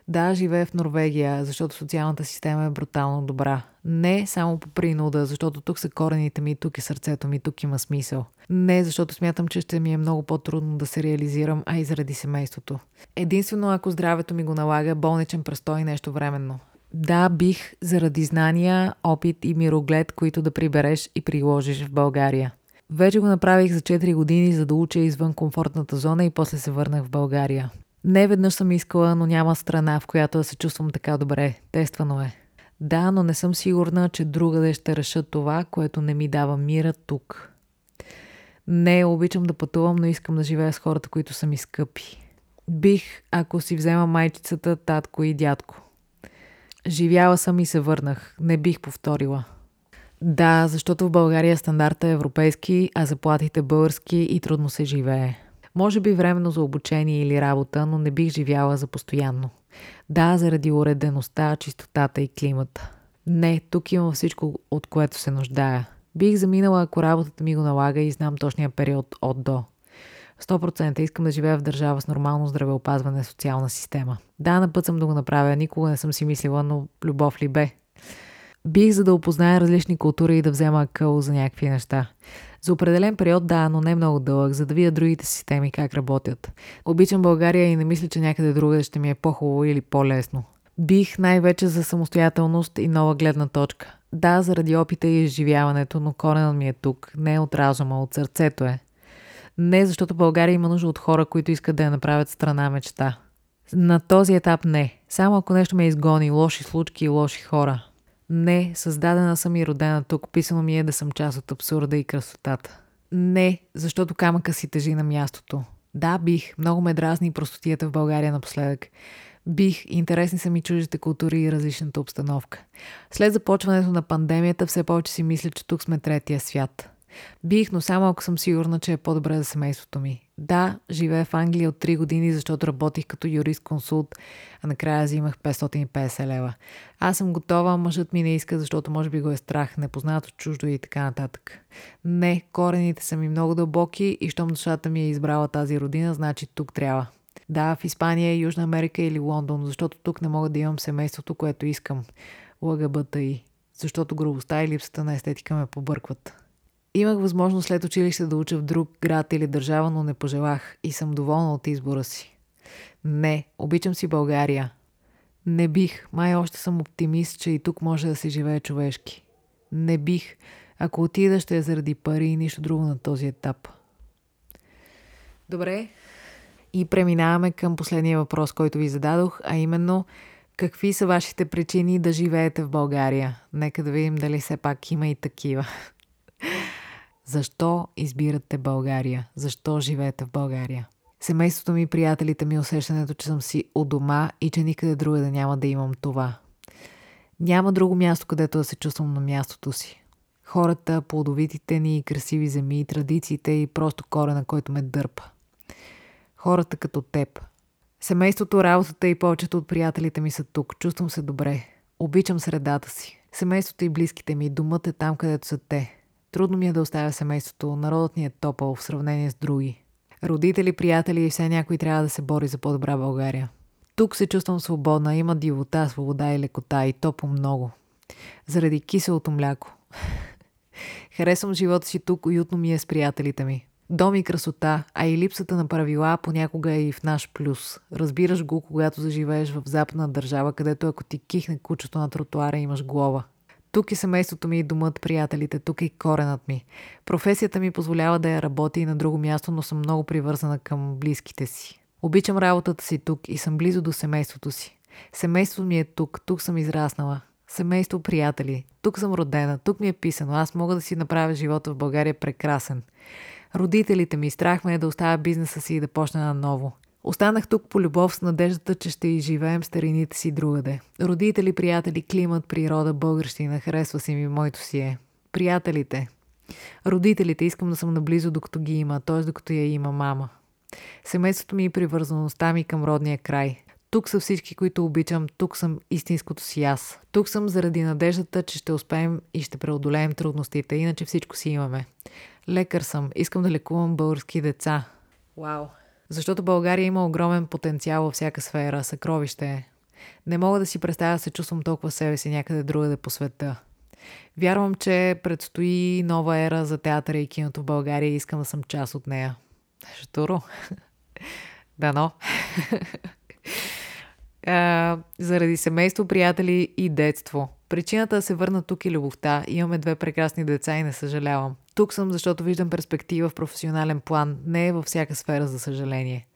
Да, живея в Норвегия, защото социалната система е брутално добра. Не само по принуда, защото тук са корените ми, тук е сърцето ми, тук има смисъл. Не, защото смятам, че ще ми е много по-трудно да се реализирам, а и заради семейството. Единствено, ако здравето ми го налага, болничен престой нещо временно. Да, бих заради знания, опит и мироглед, които да прибереш и приложиш в България. Вече го направих за 4 години, за да уча извън комфортната зона и после се върнах в България. Не веднъж съм искала, но няма страна, в която да се чувствам така добре. Тествано е. Да, но не съм сигурна, че другаде ще реша това, което не ми дава мира тук. Не, обичам да пътувам, но искам да живея с хората, които са ми скъпи. Бих, ако си взема майчицата, татко и дядко. Живяла съм и се върнах. Не бих повторила. Да, защото в България стандарта е европейски, а заплатите български и трудно се живее. Може би временно за обучение или работа, но не бих живяла за постоянно. Да, заради уредеността, чистотата и климата. Не, тук имам всичко, от което се нуждая. Бих заминала, ако работата ми го налага и знам точния период от до. 100% искам да живея в държава с нормално здравеопазване и социална система. Да, на път съм да го направя, никога не съм си мислила, но любов ли бе? Бих за да опозная различни култури и да взема къл за някакви неща. За определен период да, но не много дълъг, за да видя другите системи как работят. Обичам България и не мисля, че някъде друга ще ми е по-хубаво или по-лесно. Бих най-вече за самостоятелност и нова гледна точка. Да, заради опита и изживяването, но коренът ми е тук. Не от разума, от сърцето е. Не, защото България има нужда от хора, които искат да я направят страна мечта. На този етап не. Само ако нещо ме изгони, лоши случки и лоши хора. Не, създадена съм и родена тук. Писано ми е да съм част от абсурда и красотата. Не, защото камъка си тежи на мястото. Да, бих. Много ме дразни простотията в България напоследък. Бих, интересни са ми чуждите култури и различната обстановка. След започването на пандемията все повече си мисля, че тук сме третия свят. Бих, но само ако съм сигурна, че е по-добре за семейството ми. Да, живея в Англия от 3 години, защото работих като юрист-консулт, а накрая взимах 550 лева. Аз съм готова, мъжът ми не иска, защото може би го е страх, непознато чуждо и така нататък. Не, корените са ми много дълбоки и щом душата ми е избрала тази родина, значи тук трябва. Да, в Испания, Южна Америка или Лондон, защото тук не мога да имам семейството, което искам. Лъгъбата и защото грубостта и липсата на естетика ме побъркват. Имах възможност след училище да уча в друг град или държава, но не пожелах и съм доволна от избора си. Не, обичам си България. Не бих, май още съм оптимист, че и тук може да се живее човешки. Не бих, ако отида ще е заради пари и нищо друго на този етап. Добре, и преминаваме към последния въпрос, който ви зададох, а именно какви са вашите причини да живеете в България? Нека да видим дали все пак има и такива. Защо избирате България? Защо живеете в България? Семейството ми, приятелите ми, усещането, че съм си у дома и че никъде друга да няма да имам това. Няма друго място, където да се чувствам на мястото си. Хората, плодовитите ни, красиви земи, традициите и просто корена, който ме дърпа. Хората като теб. Семейството, работата и повечето от приятелите ми са тук. Чувствам се добре. Обичам средата си. Семейството и близките ми. Домът е там, където са те. Трудно ми е да оставя семейството. Народът ни е топъл в сравнение с други. Родители, приятели и все някой трябва да се бори за по-добра България. Тук се чувствам свободна, има дивота, свобода и лекота и топо много. Заради киселото мляко. Харесвам живота си тук, уютно ми е с приятелите ми. Дом и красота, а и липсата на правила понякога е и в наш плюс. Разбираш го, когато заживееш в западна държава, където ако ти кихне кучето на тротуара, имаш глава. Тук е семейството ми и домът, приятелите, тук и коренът ми. Професията ми позволява да я работя и на друго място, но съм много привързана към близките си. Обичам работата си тук и съм близо до семейството си. Семейството ми е тук, тук съм израснала. Семейство, приятели. Тук съм родена, тук ми е писано. Аз мога да си направя живота в България прекрасен. Родителите ми страх ме е да оставя бизнеса си и да почна наново. Останах тук по любов с надеждата, че ще изживеем старините си другаде. Родители, приятели, климат, природа, българщина, харесва си ми, моето си е. Приятелите. Родителите, искам да съм наблизо докато ги има, т.е. докато я има мама. Семейството ми и привързаността ми към родния край. Тук са всички, които обичам, тук съм истинското си аз. Тук съм заради надеждата, че ще успеем и ще преодолеем трудностите, иначе всичко си имаме. Лекар съм, искам да лекувам български деца. Вау! Защото България има огромен потенциал във всяка сфера, съкровище. Не мога да си представя да се чувствам толкова себе си някъде другаде по света. Вярвам, че предстои нова ера за театъра и киното в България и искам да съм част от нея. Штуро. Дано. заради семейство, приятели и детство. Причината да се върна тук е любовта. Имаме две прекрасни деца и не съжалявам. Тук съм, защото виждам перспектива в професионален план. Не е във всяка сфера, за съжаление.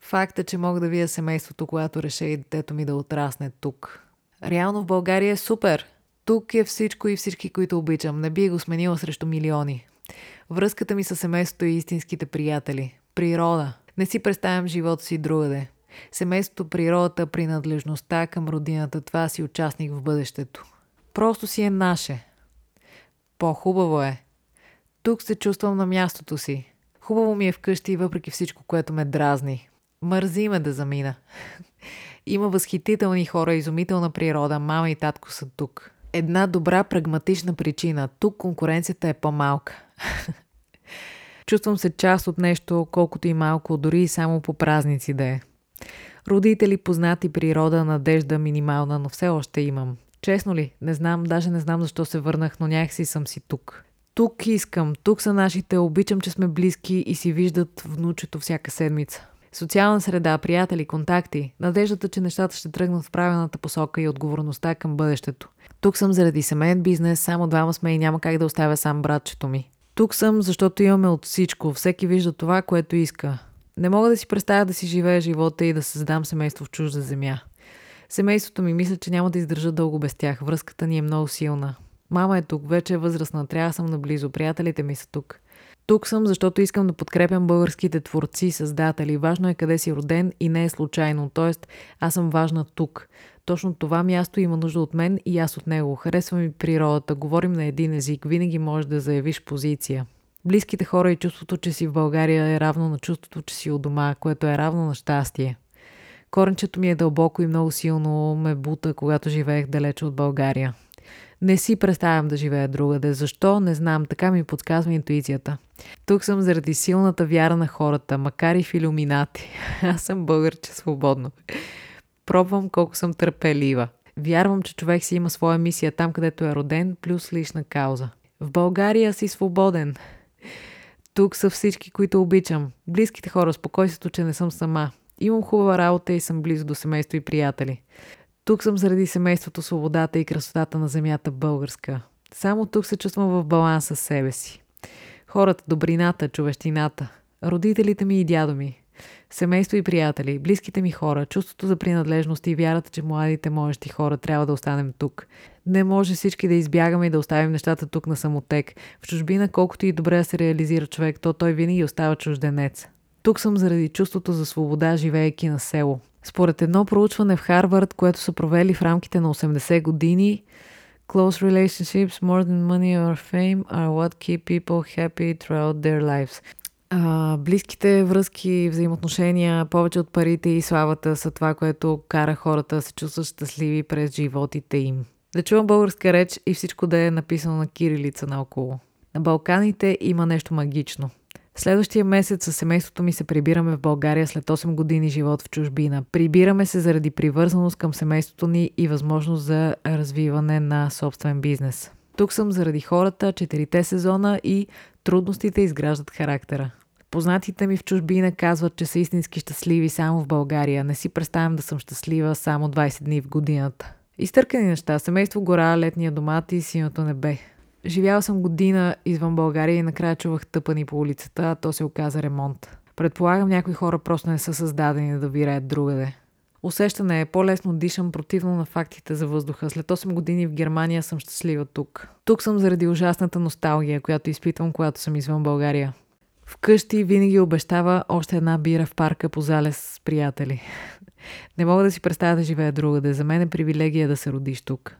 Факта, че мога да видя семейството, когато реша и детето ми да отрасне тук. Реално в България е супер. Тук е всичко и всички, които обичам. Не би го сменила срещу милиони. Връзката ми с семейството и истинските приятели. Природа. Не си представям живота си другаде. Семейството, природата, принадлежността към родината, това си участник в бъдещето. Просто си е наше. По-хубаво е. Тук се чувствам на мястото си. Хубаво ми е вкъщи, въпреки всичко, което ме дразни. Мързи ме да замина. Има възхитителни хора, изумителна природа, мама и татко са тук. Една добра прагматична причина. Тук конкуренцията е по-малка. Чувствам се част от нещо, колкото и малко, дори и само по празници да е. Родители, познати, природа, надежда минимална, но все още имам. Честно ли? Не знам, даже не знам защо се върнах, но някакси съм си тук. Тук искам, тук са нашите, обичам, че сме близки и си виждат внучето всяка седмица. Социална среда, приятели, контакти, надеждата, че нещата ще тръгнат в правилната посока и отговорността към бъдещето. Тук съм заради семейен бизнес, само двама сме и няма как да оставя сам братчето ми. Тук съм, защото имаме от всичко, всеки вижда това, което иска. Не мога да си представя да си живея живота и да създам семейство в чужда земя. Семейството ми мисля, че няма да издържа дълго без тях. Връзката ни е много силна. Мама е тук, вече е възрастна, трябва да съм наблизо, приятелите ми са тук. Тук съм, защото искам да подкрепям българските творци, създатели. Важно е къде си роден и не е случайно. Тоест, аз съм важна тук. Точно това място има нужда от мен и аз от него. Харесва ми природата, говорим на един език, винаги можеш да заявиш позиция. Близките хора и чувството, че си в България е равно на чувството, че си у дома, което е равно на щастие. Коренчето ми е дълбоко и много силно ме бута, когато живеех далече от България. Не си представям да живея другаде. Защо? Не знам. Така ми подсказва интуицията. Тук съм заради силната вяра на хората, макар и в иллюминати. Аз съм българче свободно. Пробвам колко съм търпелива. Вярвам, че човек си има своя мисия там, където е роден, плюс лична кауза. В България си свободен. Тук са всички, които обичам. Близките хора, спокойствието, че не съм сама. Имам хубава работа и съм близо до семейство и приятели. Тук съм заради семейството, свободата и красотата на земята българска. Само тук се чувствам в баланс с себе си. Хората, добрината, човещината, родителите ми и дядо ми, семейство и приятели, близките ми хора, чувството за принадлежност и вярата, че младите можещи хора трябва да останем тук. Не може всички да избягаме и да оставим нещата тук на самотек. В чужбина, колкото и добре да се реализира човек, то той винаги остава чужденец. Тук съм заради чувството за свобода, живеейки на село. Според едно проучване в Харвард, което са провели в рамките на 80 години, Close relationships, more than money or fame, are what keep people happy throughout their lives. А, близките връзки, взаимоотношения, повече от парите и славата са това, което кара хората да се чувстват щастливи през животите им. Да чувам българска реч и всичко да е написано на кирилица наоколо. На Балканите има нещо магично. Следващия месец със семейството ми се прибираме в България след 8 години живот в чужбина. Прибираме се заради привързаност към семейството ни и възможност за развиване на собствен бизнес. Тук съм заради хората, четирите сезона и трудностите изграждат характера. Познатите ми в чужбина казват, че са истински щастливи само в България. Не си представям да съм щастлива само 20 дни в годината. Изтъркани неща, семейство гора, летния домат и синото небе. Живяла съм година извън България и накрая чувах тъпани по улицата, а то се оказа ремонт. Предполагам, някои хора просто не са създадени да вираят другаде. Усещане е по-лесно дишам противно на фактите за въздуха. След 8 години в Германия съм щастлива тук. Тук съм заради ужасната носталгия, която изпитвам, когато съм извън България. Вкъщи винаги обещава още една бира в парка по залез с приятели. Не мога да си представя да живея другаде. За мен е привилегия да се родиш тук.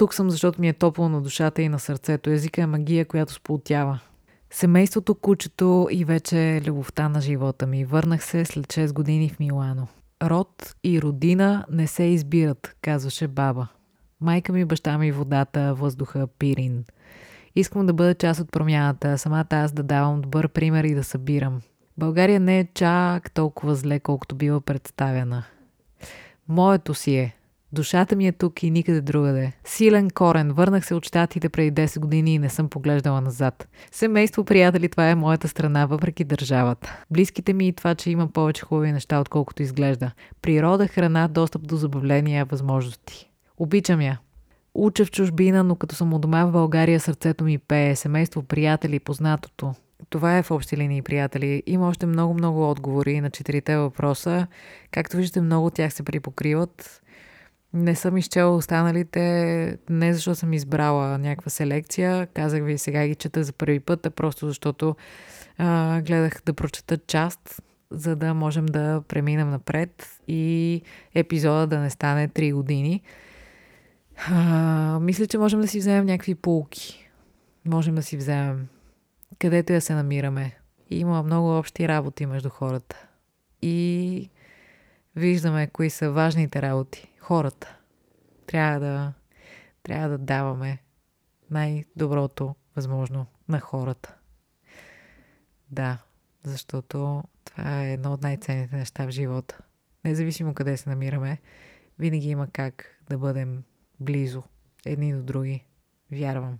Тук съм, защото ми е топло на душата и на сърцето. Езика е магия, която сполтява. Семейството, кучето и вече любовта на живота ми. Върнах се след 6 години в Милано. Род и родина не се избират, казваше баба. Майка ми, баща ми, водата, въздуха, пирин. Искам да бъда част от промяната, самата аз да давам добър пример и да събирам. България не е чак толкова зле, колкото бива представена. Моето си е, Душата ми е тук и никъде другаде. Силен корен. Върнах се от щатите преди 10 години и не съм поглеждала назад. Семейство, приятели, това е моята страна, въпреки държавата. Близките ми и това, че има повече хубави неща, отколкото изглежда. Природа, храна, достъп до забавления, възможности. Обичам я. Уча в чужбина, но като съм у дома в България, сърцето ми пее. Семейство, приятели, познатото. Това е в общи линии, приятели. Има още много-много отговори на четирите въпроса. Както виждате, много от тях се припокриват. Не съм изчела останалите, не защото съм избрала някаква селекция. Казах ви, сега ги чета за първи път, а просто защото а, гледах да прочета част, за да можем да преминем напред и епизода да не стане 3 години. А, мисля, че можем да си вземем някакви полки. Можем да си вземем където я се намираме. Има много общи работи между хората. И виждаме кои са важните работи хората. Трябва да, трябва да даваме най-доброто възможно на хората. Да, защото това е едно от най-ценните неща в живота. Независимо къде се намираме, винаги има как да бъдем близо едни до други. Вярвам.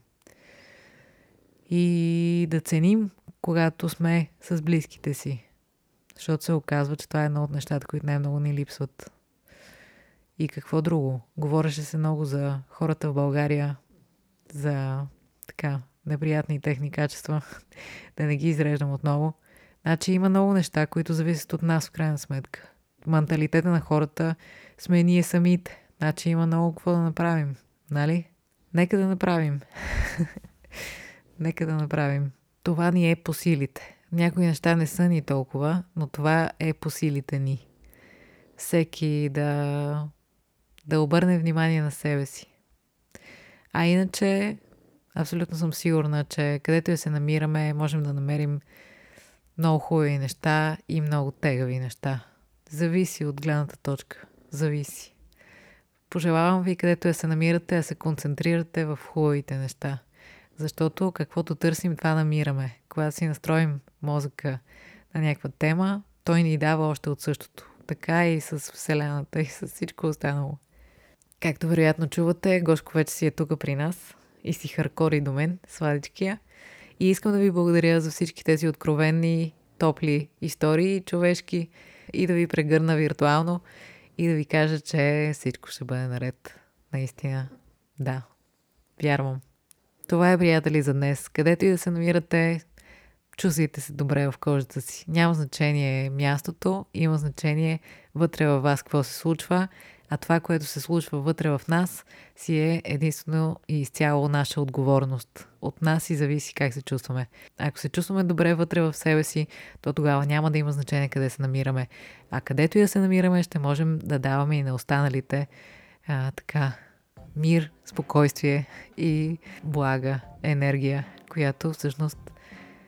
И да ценим, когато сме с близките си. Защото се оказва, че това е едно от нещата, които най-много ни липсват и какво друго. Говореше се много за хората в България, за така неприятни техни качества, да не ги изреждам отново. Значи има много неща, които зависят от нас в крайна сметка. Менталитета на хората сме ние самите. Значи има много какво да направим. Нали? Нека да направим. Нека да направим. това ни е по силите. Някои неща не са ни толкова, но това е по силите ни. Всеки да, да обърне внимание на себе си. А иначе, абсолютно съм сигурна, че където и се намираме, можем да намерим много хубави неща и много тегави неща. Зависи от гледната точка. Зависи. Пожелавам ви, където я се намирате, да се концентрирате в хубавите неща. Защото каквото търсим, това намираме. Когато си настроим мозъка на някаква тема, той ни дава още от същото. Така и с Вселената и с всичко останало. Както вероятно чувате, Гошко вече си е тук при нас и си харкори до мен, сладичкия. И искам да ви благодаря за всички тези откровенни, топли истории, човешки и да ви прегърна виртуално и да ви кажа, че всичко ще бъде наред. Наистина, да. Вярвам. Това е, приятели, за днес. Където и да се намирате, чувствайте се добре в кожата си. Няма значение мястото, има значение вътре във вас какво се случва а това, което се случва вътре в нас, си е единствено и изцяло наша отговорност. От нас и зависи как се чувстваме. Ако се чувстваме добре вътре в себе си, то тогава няма да има значение къде се намираме. А където и да се намираме, ще можем да даваме и на останалите а, така мир, спокойствие и блага, енергия, която всъщност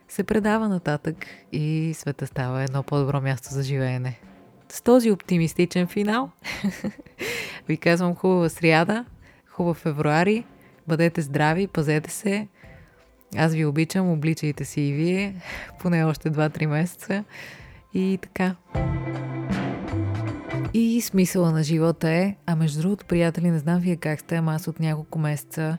се предава нататък и света става едно по-добро място за живеене. С този оптимистичен финал ви казвам хубава сряда, хубав февруари, бъдете здрави, пазете се. Аз ви обичам, обличайте си и вие, поне още 2-3 месеца. И така. И смисъла на живота е, а между другото, приятели, не знам вие как сте, ама аз от няколко месеца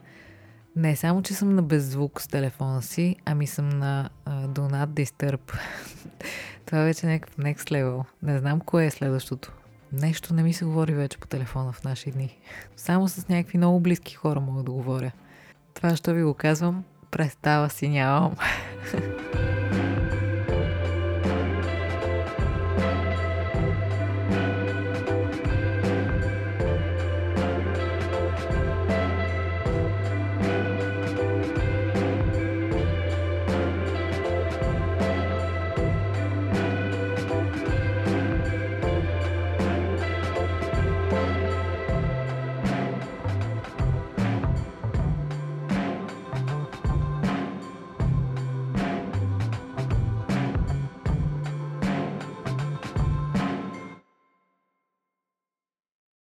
не само, че съм на беззвук с телефона си, ами съм на uh, Do Not Disturb. Това е вече някакъв next level. Не знам кое е следващото. Нещо не ми се говори вече по телефона в наши дни. Само с някакви много близки хора мога да говоря. Това, що ви го казвам, представа си нямам.